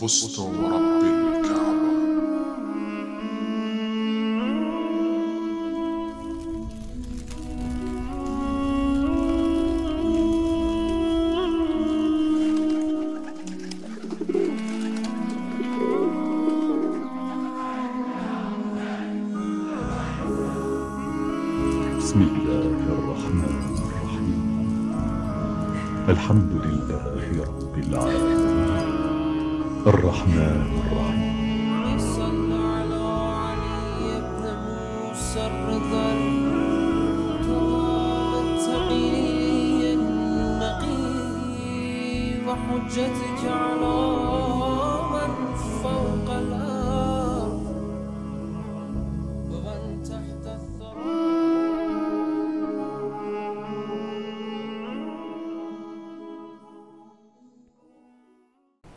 فزت ورب وحجتك على من فوق الأرض ومن تحت الثرى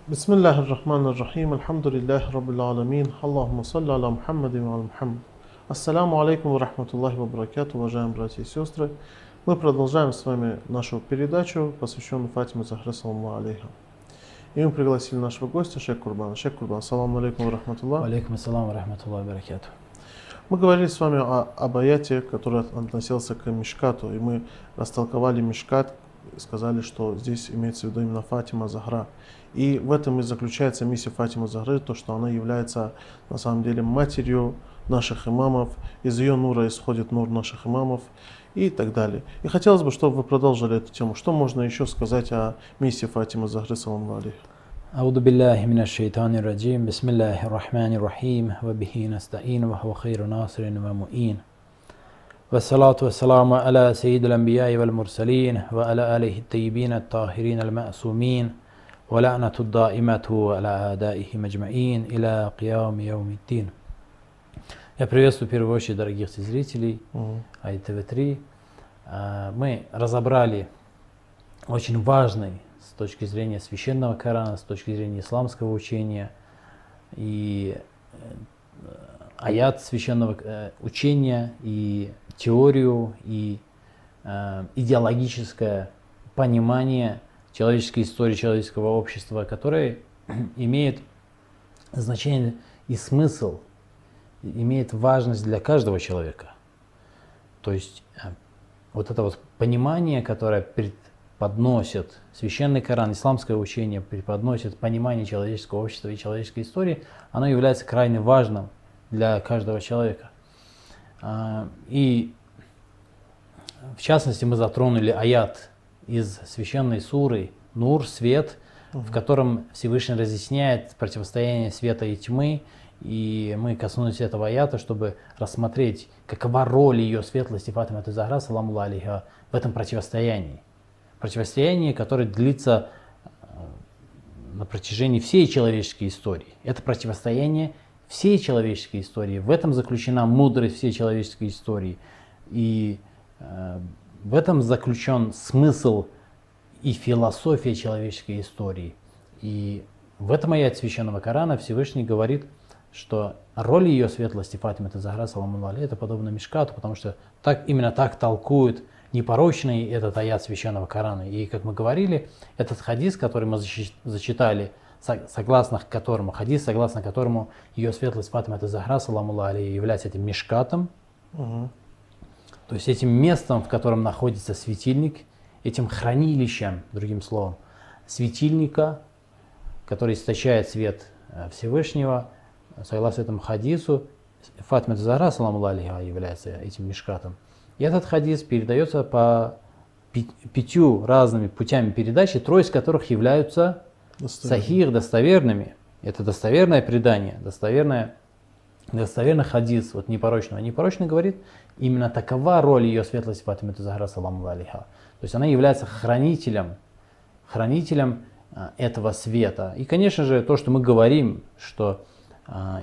بسم الله الرحمن الرحيم الحمد لله رب العالمين اللهم صل على محمد وعلى محمد Ассаламу алейкум ва рахматуллахи ва баракату, уважаемые братья и сестры. Мы продолжаем с вами нашу передачу, посвященную Фатиме Захра, саламу алейха. И мы пригласили нашего гостя, Шейх Курбана. Шейх Курбан, саламу алейкум рахматуллах. Алейкум ассалам ва баракату. Мы говорили с вами о, об аяте, который относился к Мишкату, и мы растолковали Мишкат, и сказали, что здесь имеется в виду именно Фатима Захра. И в этом и заключается миссия Фатимы Захры, то, что она является на самом деле матерью наших имамов, из ее нура исходит нур наших имамов и так далее. И хотелось бы, чтобы вы продолжили эту тему. Что можно еще сказать о миссии Фатимы Захры, саламу алейхи? أعوذ بالله من الشيطان الرجيم بسم الله الرحمن الرحيم وبه نستعين وهو خير ناصر ومؤين والصلاة والسلام على سيد الأنبياء والمرسلين وعلى آله الطيبين الطاهرين المأسومين ولعنة الدائمة على أعدائهم أجمعين إلى قيام يوم الدين Я приветствую в первую очередь дорогих зрителей Мгм. АИТВ-3. А, Мы разобрали очень важный с точки зрения священного Корана, с точки зрения исламского учения и э, аят священного э, учения, и теорию, и э, идеологическое понимание человеческой истории, человеческого общества, которое имеет значение и смысл, имеет важность для каждого человека. То есть э, вот это вот понимание, которое преподносит священный Коран, исламское учение, преподносит понимание человеческого общества и человеческой истории, оно является крайне важным для каждого человека. А, И в частности мы затронули аят из священной суры Нур, свет, в котором Всевышний разъясняет противостояние света и тьмы, и мы коснулись этого аята, чтобы рассмотреть, какова роль ее светлости Фатима Захра, саламу алейха, в этом противостоянии. Противостояние, которое длится э, на протяжении всей человеческой истории. Это противостояние всей человеческой истории. В этом заключена мудрость всей человеческой истории. И э, в этом заключен смысл и философия человеческой истории. И в этом аяте Священного Корана Всевышний говорит, что роль ее светлости Фатима Захра, саламу алейhi, это подобно Мишкату, потому что так, именно так толкует непорочный этот аят Священного Корана. И как мы говорили, этот хадис, который мы зачитали, со- согласно которому, хадис, согласно которому ее светлость Фатима Захра, саламу алейhi, является этим Мишкатом, Мгм. то есть этим местом, в котором находится светильник, этим хранилищем, другим словом, светильника, который источает свет э, Всевышнего, согласно этому хадису, Фатима Захра, саламу алейха, является этим мишкатом. И этот хадис передается по пятью разными путями передачи, трое из которых являются Достоверно. сахих, достоверными. Это достоверное предание, достоверное, достоверный хадис, вот непорочного. Непорочный говорит, именно такова роль ее светлости Фатима Захра, саламу алейха. То есть она является хранителем, хранителем а, этого света. И, конечно же, то, что мы говорим, что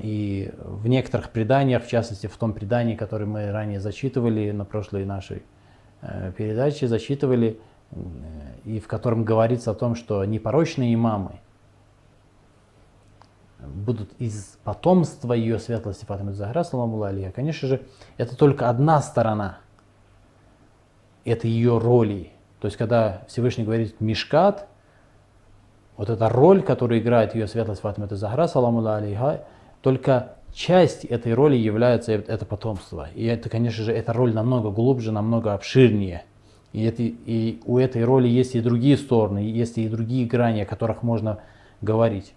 и в некоторых преданиях, в частности в том предании, которое мы ранее зачитывали на прошлой нашей э, передаче, зачитывали, э, и в котором говорится о том, что непорочные имамы будут из потомства ее светлости Фатимы Захра, саламу алейха. Конечно же, это только одна сторона это ее роли. То есть, когда Всевышний говорит «мишкат», вот эта роль, которую играет ее светлость Фатима Захара, саламу алейха, только часть этой роли является это потомство. И это, конечно же, эта роль намного глубже, намного обширнее. И, это, и у этой роли есть и другие стороны, есть и другие грани, о которых можно говорить.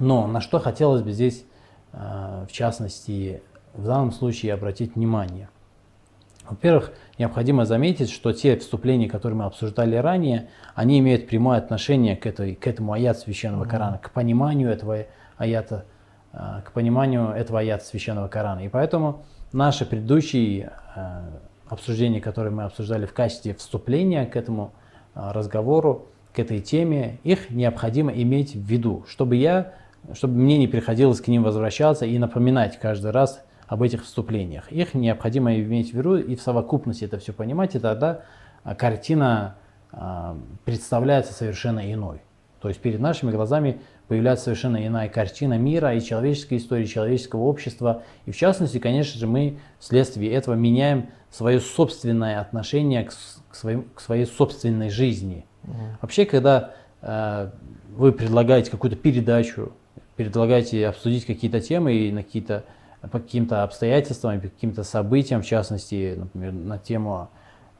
Но на что хотелось бы здесь, э, в частности, в данном случае обратить внимание. Во-первых, необходимо заметить, что те вступления, которые мы обсуждали ранее, они имеют прямое отношение к, этой, к этому аяту священного Корана, к пониманию этого аята, э, к пониманию этого аята священного Корана. И поэтому наши предыдущие э, обсуждения, которые мы обсуждали в качестве вступления к этому э, разговору, к этой теме, их необходимо иметь в виду, чтобы я, чтобы мне не приходилось к ним возвращаться и напоминать каждый раз об этих вступлениях. Их необходимо иметь в виду и в совокупности это все понимать, и тогда а, картина а, представляется совершенно иной. То есть перед нашими глазами появляется совершенно иная картина мира и человеческой истории, человеческого общества. И в частности, конечно же, мы вследствие этого меняем свое собственное отношение к, к, своим, к своей собственной жизни. Вообще, когда э, вы предлагаете какую-то передачу, предлагаете обсудить какие-то темы и на какие-то по каким-то обстоятельствам, по каким-то событиям, в частности, например, на тему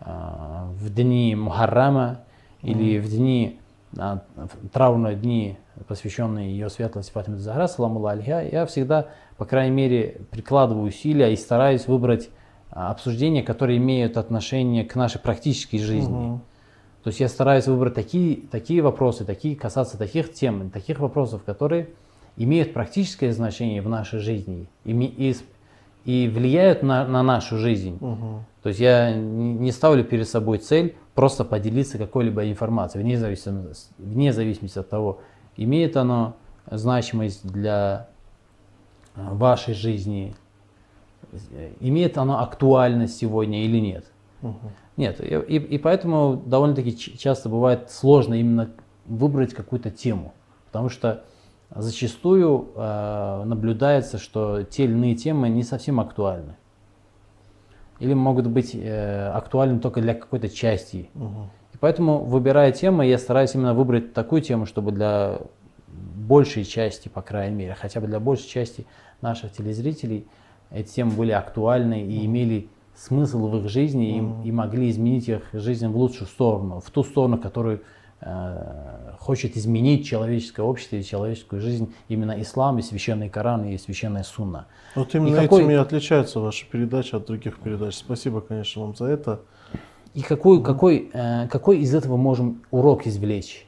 э, в дни Мухаррама или в дни а, в траурные дни, посвященные ее светлости Фатиме Захара, саламу алейха, я всегда, по крайней мере, прикладываю усилия и стараюсь выбрать а, обсуждения, которые имеют отношение к нашей практической жизни. То есть я стараюсь выбрать такие, такие вопросы, такие, касаться таких тем, таких вопросов, которые имеют практическое значение в нашей жизни и, и, и влияют на, на нашу жизнь. То есть я не ставлю перед собой цель просто поделиться какой-либо информацией, вне зависимости, вне зависимости от того, имеет оно значимость для э, вашей жизни, имеет оно актуальность сегодня или нет. Нет, и, и- поэтому довольно-таки часто бывает сложно именно выбрать какую-то тему, потому что зачастую э, наблюдается, что те или иные темы не совсем актуальны. Или могут быть э, актуальны только для какой-то части. И поэтому, выбирая темы, я стараюсь именно выбрать такую тему, чтобы для большей части, по крайней мере, хотя бы для большей части наших телезрителей эти темы были актуальны и имели смысл в их жизни и, и могли изменить их жизнь в лучшую сторону, в ту сторону, которую хочет изменить человеческое общество и человеческую жизнь именно ислам и священный Коран и священная сунна. Вот именно какой- этим и отличается ваша передача от других передач. Спасибо, конечно, вам за это. И какой, какой, э, какой из этого можем урок извлечь?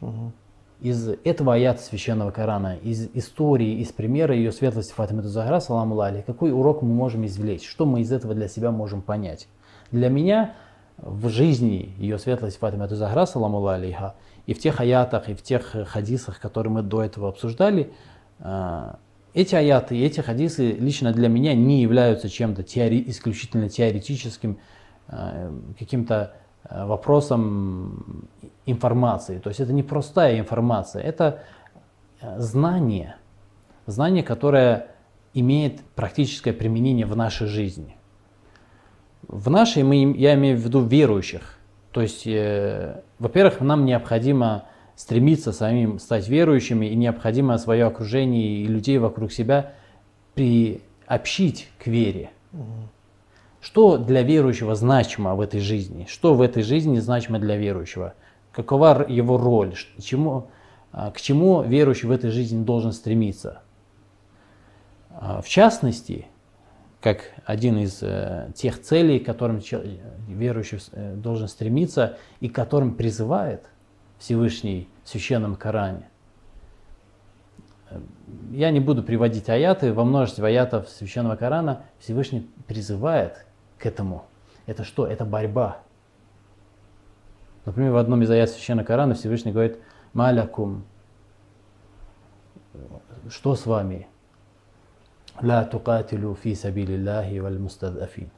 Из этого аята священного Корана, из истории, из примера ее светлости Фатима Захара, саламу какой урок мы можем извлечь? Что мы из этого для себя можем понять? Для меня в жизни ее светлости Фатима Захара, саламу алейха, и в тех аятах, и в тех хадисах, которые мы до этого обсуждали, э, эти аяты и эти хадисы лично для меня не являются чем-то теори- исключительно теоретическим, э, каким-то э, вопросом информации. То есть это не простая информация, это знание, знание, которое имеет практическое применение в нашей жизни. В нашей, мы, я имею в виду верующих. То есть, э, во-первых, нам необходимо стремиться самим стать верующими, и необходимо свое окружение и людей вокруг себя приобщить к вере. Что для верующего значимо в этой жизни? Что в этой жизни значимо для верующего? Какова его роль? Чему, а, к чему верующий в этой жизни должен стремиться? А, В частности, как один из э, тех целей, к которым чел- верующий э, должен стремиться и к которым призывает Всевышний в Священном Коране. Э, Я не буду приводить аяты, во множестве аятов Священного Корана Всевышний призывает к этому. Это что? Это борьба. Например, в одном из аят Священного Корана Всевышний говорит «Малякум». Что с вами? «Ла тукатилю фи сабилиллахи валь мустадафин».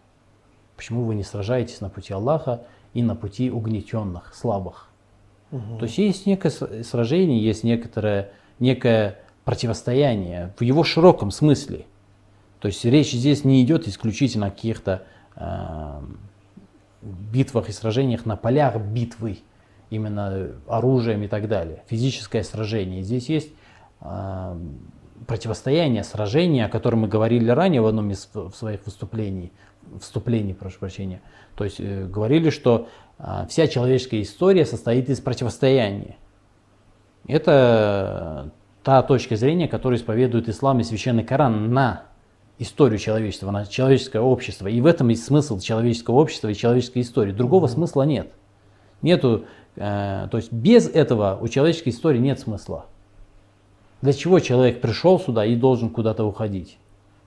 Почему вы не сражаетесь на пути Аллаха и на пути угнетенных, слабых? То есть есть некое сражение, есть некоторое, некое противостояние в его широком смысле. То есть речь здесь не идет исключительно о каких-то эм, битвах и сражениях на полях битвы, именно оружием и так далее. Физическое сражение. Здесь есть э, противостояние, сражение, о котором мы говорили ранее в одном из своих выступлений, вступлений, прошу прощения. То есть э, говорили, что э, вся человеческая история состоит из противостояния. Это та точка зрения, которую исповедует ислам и священный Коран на историю человечества, на человеческое общество. И в этом есть смысл человеческого общества и человеческой истории. Другого смысла нет. Нету, э, то есть без этого у человеческой истории нет смысла. Для чего человек пришел сюда и должен куда-то уходить?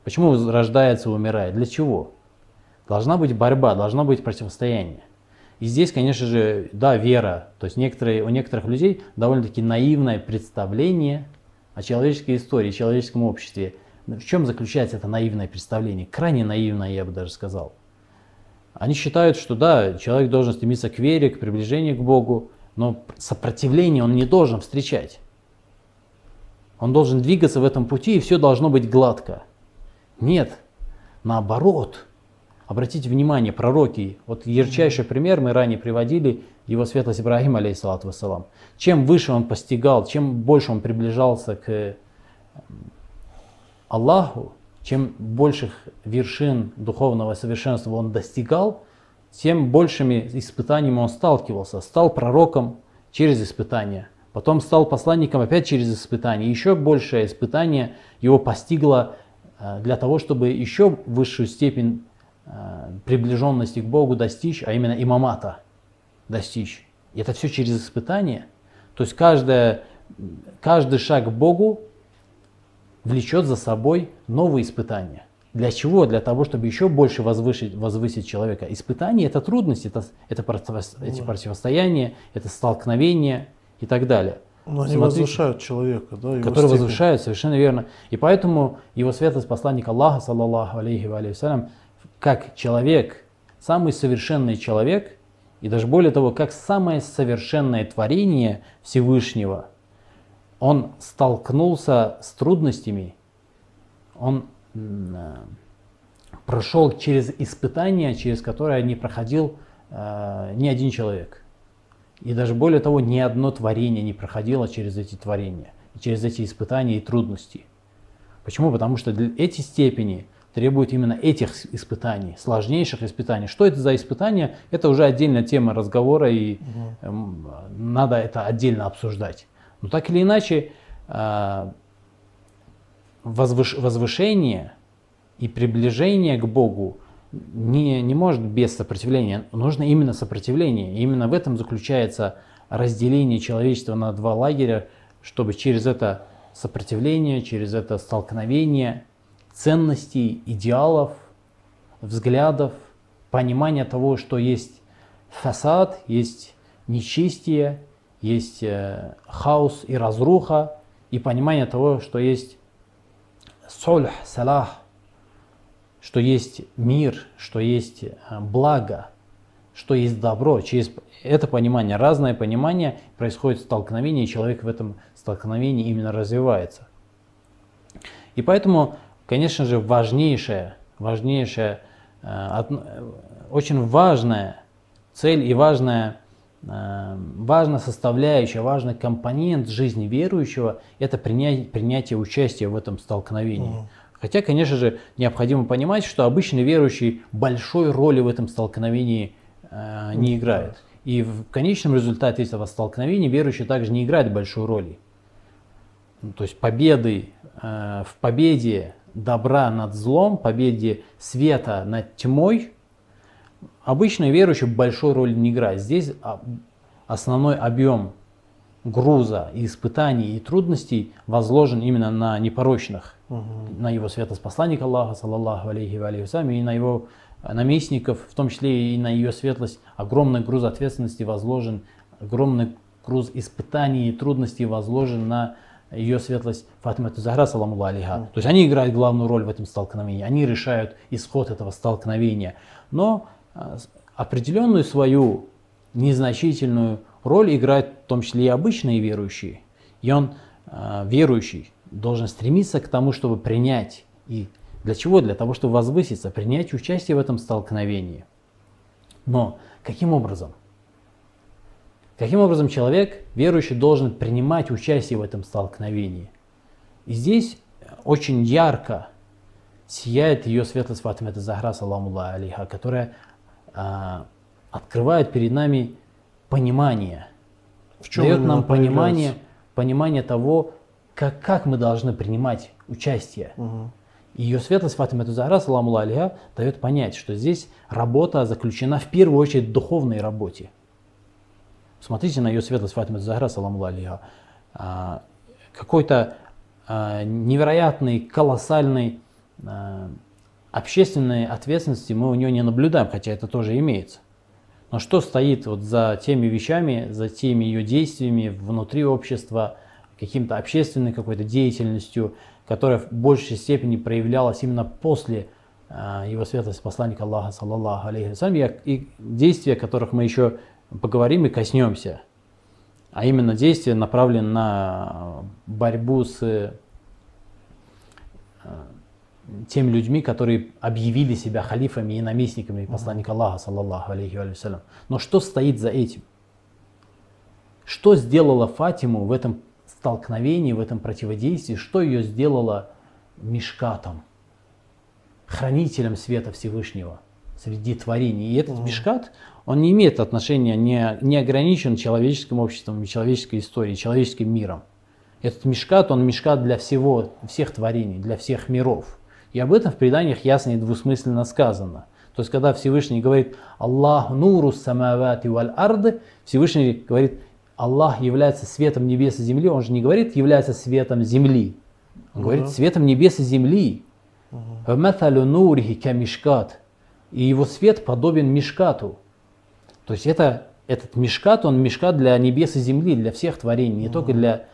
Почему рождается и умирает? Для чего? Должна быть борьба, должно быть противостояние. И здесь, конечно же, да, вера. То есть некоторые, у некоторых людей довольно-таки наивное представление о человеческой истории, человеческом обществе. В чем заключается это наивное представление? Крайне наивное, я бы даже сказал. Они считают, что да, человек должен стремиться к вере, к приближению к Богу, но сопротивление он не должен встречать. Он должен двигаться в этом пути, и все должно быть гладко. Нет, наоборот. Обратите внимание, пророки, вот ярчайший пример мы ранее приводили, его светлость Ибрагим, алейхиссалату вассалам. Чем выше он постигал, чем больше он приближался к Аллаху, чем больших вершин духовного совершенства он достигал, тем большими испытаниями он сталкивался. Стал пророком через испытания, потом стал посланником опять через испытания. Еще большее испытание его постигло э, для того, чтобы еще высшую степень э, приближенности к Богу достичь, а именно имамата достичь. И это все через испытание. То есть каждое, каждый шаг к Богу влечет за собой новые испытания. Для чего? Для того, чтобы еще больше возвысить, возвысить человека. Испытания – это трудности, это, это противос- эти противостояния, это столкновения и так далее. Но они Смотрите. возвышают человека, да, его которые степень. возвышают, совершенно верно. И поэтому его светлость посланник Аллаха, саллаллаху алейхи ва алейхи как человек, самый совершенный человек, и даже более того, как самое совершенное творение Всевышнего, он столкнулся с трудностями, он прошел через испытания, через которые не проходил э, ни один человек. И даже более того, ни одно творение не проходило через эти творения, через эти испытания и трудности. Почему? Потому что для- эти степени требуют именно этих испытаний, сложнейших испытаний. Что это за испытания? Это уже отдельная тема разговора, и эм, надо это отдельно обсуждать. Но так или иначе, э, возвыш- возвышение и приближение к Богу не, не может без сопротивления. Нужно именно сопротивление. И именно в этом заключается разделение человечества на два лагеря, чтобы через это сопротивление, через это столкновение ценностей, идеалов, взглядов, понимание того, что есть фасад, есть нечистие, есть э, хаос и разруха, и понимание того, что есть сульх, салах, что есть мир, что есть э, благо, что есть добро. Через это понимание, разное понимание, происходит столкновение, и человек в этом столкновении именно развивается. И поэтому, конечно же, важнейшая, важнейшая, э, э, очень важная цель и важная, важная составляющая, важный компонент жизни верующего – это принятие, принятие участия в этом столкновении. Хотя, конечно же, необходимо понимать, что обычный верующий большой роли в этом столкновении э, не играет. И в конечном результате этого столкновения верующий также не играет большой роли. Ну, То есть победы, э, в победе добра над злом, победе света над тьмой, обычный верующий большой роли не играет. Здесь а, основной объем груза и испытаний и трудностей возложен именно на непорочных, на его святоспосланника Аллаха, саллаллаху алейхи ва алейхи и на его наместников, в том числе и на ее светлость, огромный груз ответственности возложен, огромный груз испытаний и трудностей возложен на ее светлость Фатима Захра, саламу алейха. То есть они играют главную роль в этом столкновении, они решают исход этого столкновения. Но с- определенную свою незначительную роль играют в том числе и обычные верующие. И он, а, верующий, должен стремиться к тому, чтобы принять. И для чего? Для того, чтобы возвыситься, принять участие в этом столкновении. Но каким образом? Каким образом человек, верующий, должен принимать участие в этом столкновении? И здесь очень ярко сияет ее светлость Фатима Захра, саламу алейха, которая а, открывает перед нами понимание, В чем дает нам понимание, понимание того, как, как мы должны принимать участие. И Ее светлость Фатима Захра, саламу алейха, дает понять, что здесь работа заключена в первую очередь в духовной работе. Смотрите на ее светлость Фатима Захра, саламу алейха. А, Какой-то а, невероятной, колоссальной а, общественной ответственности мы у нее не наблюдаем, хотя это тоже имеется. Но что стоит вот за теми вещами, за теми ее действиями внутри общества, каким-то общественной какой-то деятельностью, которая в большей степени проявлялась именно после а, его светлости посланника Аллаха, саллаллаху алейхи вассалям, и, действия, о которых мы еще поговорим и коснемся. А именно действия направлены на борьбу с э, теми людьми, которые объявили себя халифами и наместниками посланника Аллаха, саллаллаху алейхи вассалям. Но что стоит за этим? Что сделала Фатиму в этом столкновении, в этом противодействии? Что ее сделало мешкатом, хранителем света Всевышнего среди творений? И этот мешкат, он не имеет отношения, не, не ограничен человеческим обществом, и человеческой историей, человеческим миром. Этот мешкат, он мешкат для всего, всех творений, для всех миров. И об этом в преданиях ясно и двусмысленно сказано. То есть, когда Всевышний говорит «Аллах нуру самавати валь арды», Всевышний говорит «Аллах является светом небес и земли», он же не говорит «является светом земли», он говорит «светом небес и земли». «Ваматалю нурихи камишкат». И его свет подобен мешкату. То есть это, этот мешкат, он мешкат для небес и земли, для всех творений, не только для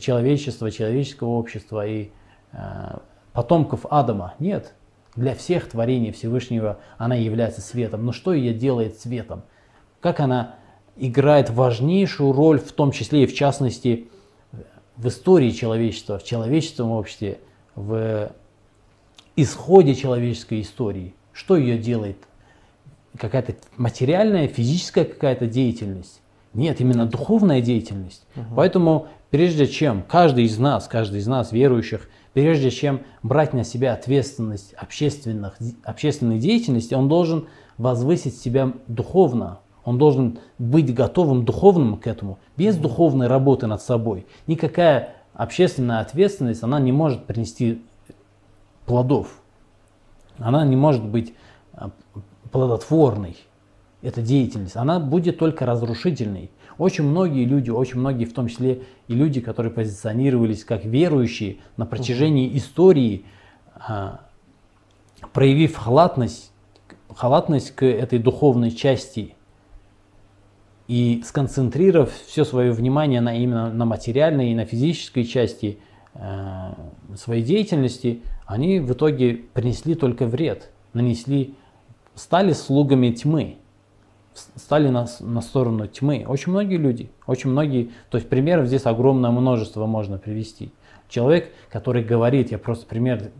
человечества, человеческого общества и э, потомков Адама. Нет, для всех творений Всевышнего она является светом. Но что ее делает светом? Как она играет важнейшую роль, в том числе и в частности в истории человечества, в человеческом обществе, в исходе человеческой истории. Что ее делает? Какая-то материальная, физическая какая-то деятельность? Нет, именно духовная деятельность. Поэтому прежде чем каждый из нас, каждый из нас, верующих, прежде чем брать на себя ответственность общественных, общественной деятельности, он должен возвысить себя духовно. Он должен быть готовым духовным к этому. Без духовной работы над собой никакая общественная ответственность, она не может принести плодов. Она не может быть а, плодотворной, эта деятельность. Она будет только разрушительной. Очень многие люди, очень многие, в том числе и люди, которые позиционировались как верующие на протяжении истории, а, проявив халатность, халатность к этой духовной части и сконцентрировав все свое внимание на, именно на материальной и на физической части э, своей деятельности, они в итоге принесли только вред, нанесли, стали слугами тьмы, стали на, на сторону тьмы. Очень многие люди, очень многие, то есть примеров здесь огромное множество можно привести. Человек, который говорит, я просто пример,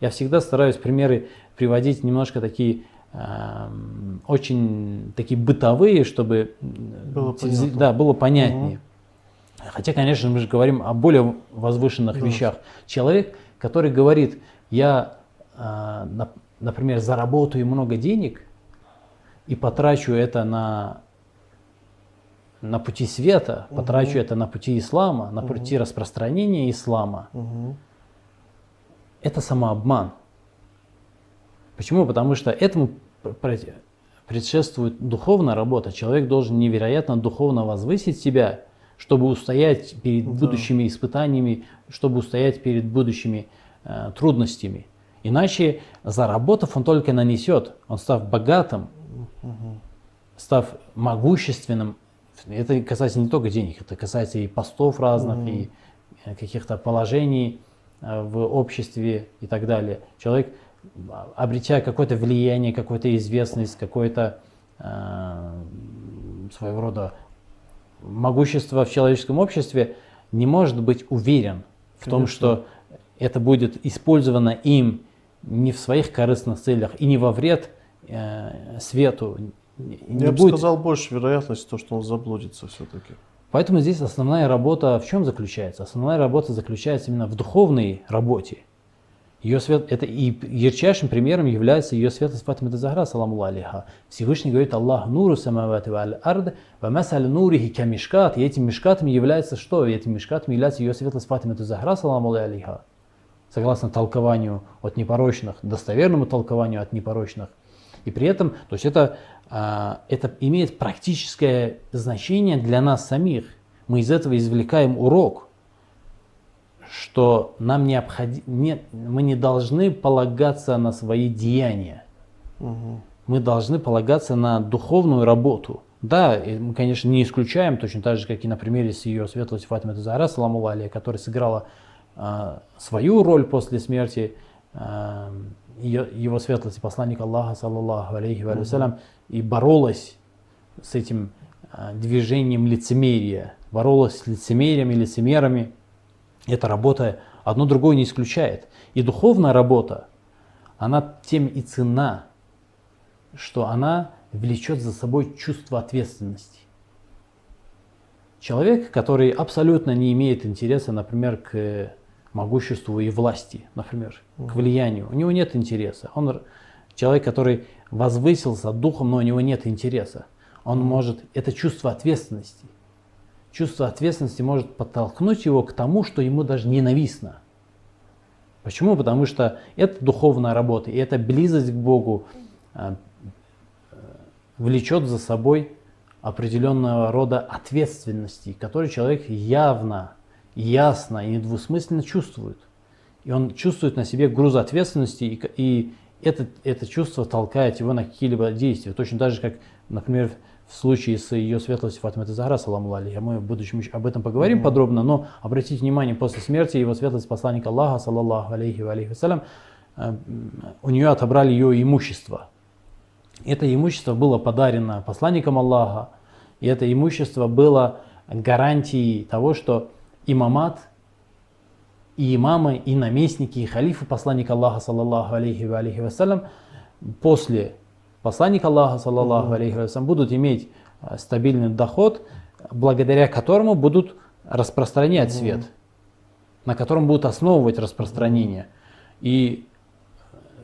я всегда стараюсь примеры приводить немножко такие эм, очень такие бытовые, чтобы Было понятно. да, было понятнее. Хотя, конечно, мы же говорим о более возвышенных Да. вещах. Человек, который говорит, я, э, нап- например, заработаю много денег и потрачу это на, на пути света, потрачу это на пути ислама, на пути распространения ислама, Мгм. это самообман. Почему? Потому что этому пр- пр- предшествует духовная работа. Человек должен невероятно духовно возвысить себя, чтобы устоять перед Да. будущими испытаниями, чтобы устоять перед будущими э, трудностями. Иначе, заработав, он только нанесет. Он став богатым, став могущественным. Это касается не только денег, это касается и постов разных, и э, каких-то положений э, в обществе и так далее. Человек, а, обретя какое-то влияние, какую-то известность, какое-то э, своего рода могущество в человеческом обществе, не может быть уверен в том, Конечно. что это будет использовано им не в своих корыстных целях и не во вред свету, не- Я бы будет- сказал, больше вероятность, то, что он заблудится все-таки. Поэтому здесь основная работа в чем заключается? Основная работа заключается именно в духовной работе. Ее свет, это и ярчайшим примером является ее светлость Фатима Захра, саламу алейха. Всевышний говорит, Аллах нуру самавати валь ард, ва масаль нурихи ка мишкат. И этим мишкатами является что? И этим мишкатами является ее светлость Фатима Захра, саламу алейха. Согласно толкованию от непорочных, достоверному толкованию от непорочных. И при этом, то есть это, а, это имеет практическое значение для нас самих. Мы из этого извлекаем урок, что нам необходимо, не, мы не должны полагаться на свои деяния. Мгм. Мы должны полагаться на духовную работу. Да, мы, конечно, не исключаем, точно так же, как и на примере с ее светлостью Фатима Тазара, саламу алейха, которая сыграла а, свою роль после смерти ее, его светлости посланника Аллаха, саллаллаху алейхи ва салям, и боролась с этим а, движением лицемерия, боролась с лицемерием и лицемерами. Эта работа одно другое не исключает. И духовная работа, она тем и цена, что она влечет за собой чувство ответственности. Человек, который абсолютно не имеет интереса, например, к могуществу и власти, например, к влиянию, у него нет интереса. Он человек, который возвысился духом, но у него нет интереса. Он может, это чувство ответственности. Чувство ответственности может подтолкнуть его к тому, что ему даже ненавистно. Почему? Потому что это духовная работа, и эта близость к Богу а, э, влечет за собой определенного рода ответственности, которые человек явно, ясно и недвусмысленно чувствует. И он чувствует на себе груз ответственности, и, и это, это чувство толкает его на какие-либо действия. Точно так же, как, например, в случае с ее светлостью Фатима Захара, саламу алейха, мы в будущем об этом поговорим подробно, но обратите внимание, после смерти его светлость посланника Аллаха, саллаллаху алейхи ва алейхи вассалям, э, у нее отобрали ее имущество. Это имущество было подарено посланником Аллаха, и это имущество было гарантией того, что имамат, и имамы, и наместники, и халифы посланника Аллаха, саллаллаху алейхи ва алейхи вассалям, после посланника Аллаха, саллаллаху алейхи вассалям, будут иметь э, стабильный доход, благодаря которому будут распространять свет, на котором будут основывать распространение. И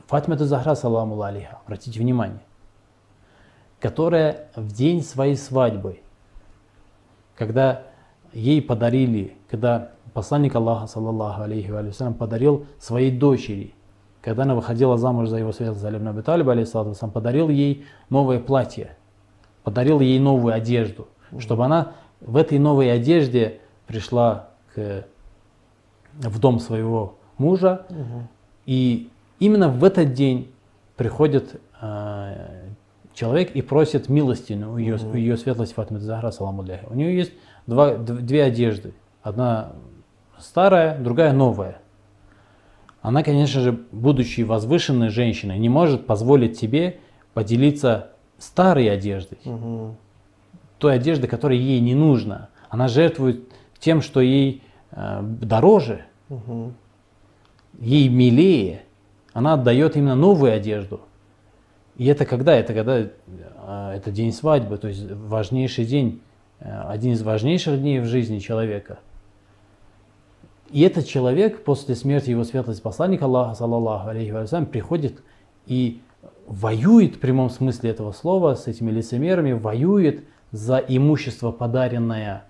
Фатима Захра, саламу алейха, обратите внимание, которая в день своей свадьбы, когда ей подарили, когда посланник Аллаха, саллаллаху алейхи ва салям, подарил своей дочери, когда она выходила замуж за его Али ибн Аби Талиба, алейхиссалату вассалам, подарил ей новое платье, подарил ей новую одежду, чтобы она в этой новой одежде пришла к, в дом своего мужа, и именно в этот день приходит э, человек и просит милостину у ее, у ее светлости Фатима Захра, саламу. У нее есть два, две одежды. Одна старая, другая новая. Она, конечно же, будучи возвышенной женщиной, не может позволить себе поделиться старой одеждой, Мгм. той одеждой, которая ей не нужна. Она жертвует тем, что ей э, дороже, Мгм. ей милее, она отдает именно новую одежду. И это когда? Это когда э, это день свадьбы, то есть важнейший день, один из важнейших дней в жизни человека. И этот человек после смерти его светлости посланника Аллаха, саллаллаху алейхи ва саллям, приходит и воюет в прямом смысле этого слова с этими лицемерами, воюет за имущество, подаренное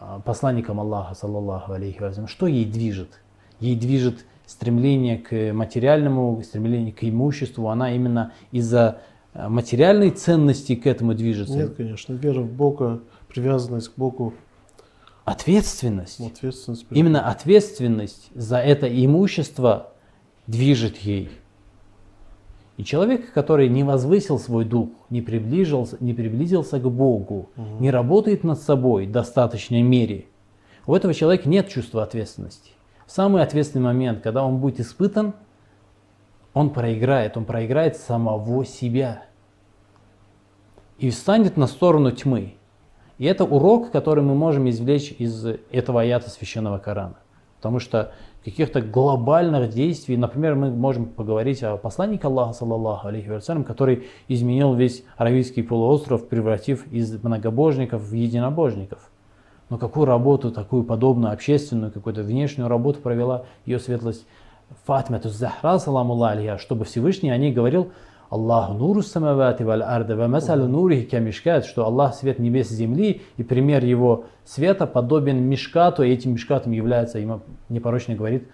а, посланником Аллаха, саллаллаху алейхи ва саллям. Что ей движет? Ей движет стремление к материальному, стремление к имуществу. Она именно из-за а, материальной ценности к этому движется. Нет, конечно, вера в Бога, привязанность к Богу, Ответственность. ответственность. перед Именно ответственность за это имущество движет ей. И человек, который не возвысил свой дух, не приближился, не приблизился к Богу, не работает над собой в достаточной мере, у этого человека нет чувства ответственности. В самый ответственный момент, когда он будет испытан, он проиграет, он проиграет самого себя и встанет на сторону тьмы. И это урок, который мы можем извлечь из этого аята священного Корана. Потому что каких-то глобальных действий. Например, мы можем поговорить о посланнике Аллаха, саллаллаху алейхи вассалям, который изменил весь Аравийский полуостров, превратив из многобожников в единобожников. Но какую работу, такую подобную общественную, какую-то внешнюю работу провела ее светлость Фатима Захра, саламу алейха, чтобы Всевышний о ней говорил, Аллаху нуру самавати валь арда ва масалу нурихи камишкат, что Аллах свет небес и земли, и пример его света подобен мишкату, и этим мишкатом является, имам непорочно говорит,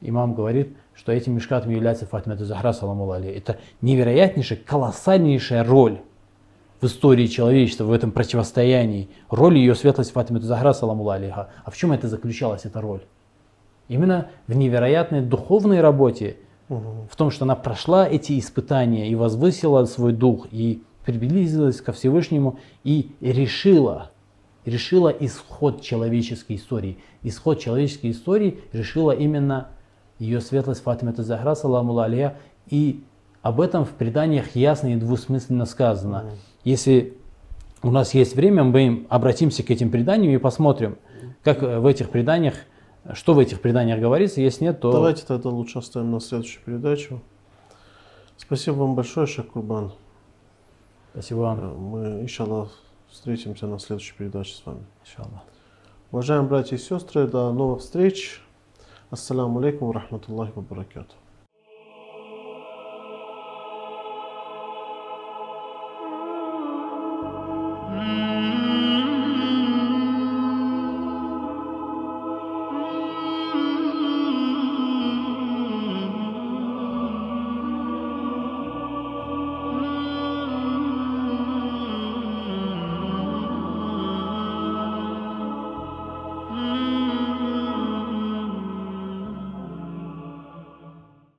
имам говорит, что этим мишкатом является Фатима Захра, саламу алейха. Это невероятнейшая, колоссальнейшая роль в истории человечества, в этом противостоянии. Роль ее светлости Фатима Захра, саламу алейха. А в чем это заключалась, эта роль? Именно в невероятной духовной работе, в том, что она прошла эти испытания и возвысила свой дух, и приблизилась ко Всевышнему, и решила, решила исход человеческой истории. Исход человеческой истории решила именно ее светлость Фатима Захра, саламу алейха, и об этом в преданиях ясно и двусмысленно сказано. Если у нас есть время, мы обратимся к этим преданиям и посмотрим, как в этих преданиях что в этих преданиях говорится, если нет, то... Давайте тогда лучше оставим на следующую передачу. Спасибо вам большое, Шейх Курбан. Спасибо вам. Э, Мы, иншаллах, встретимся на следующей передаче с вами. Иншаллах. Уважаемые братья и сестры, до новых встреч. Ассаламу алейкум рахматуллахи ва баракатух.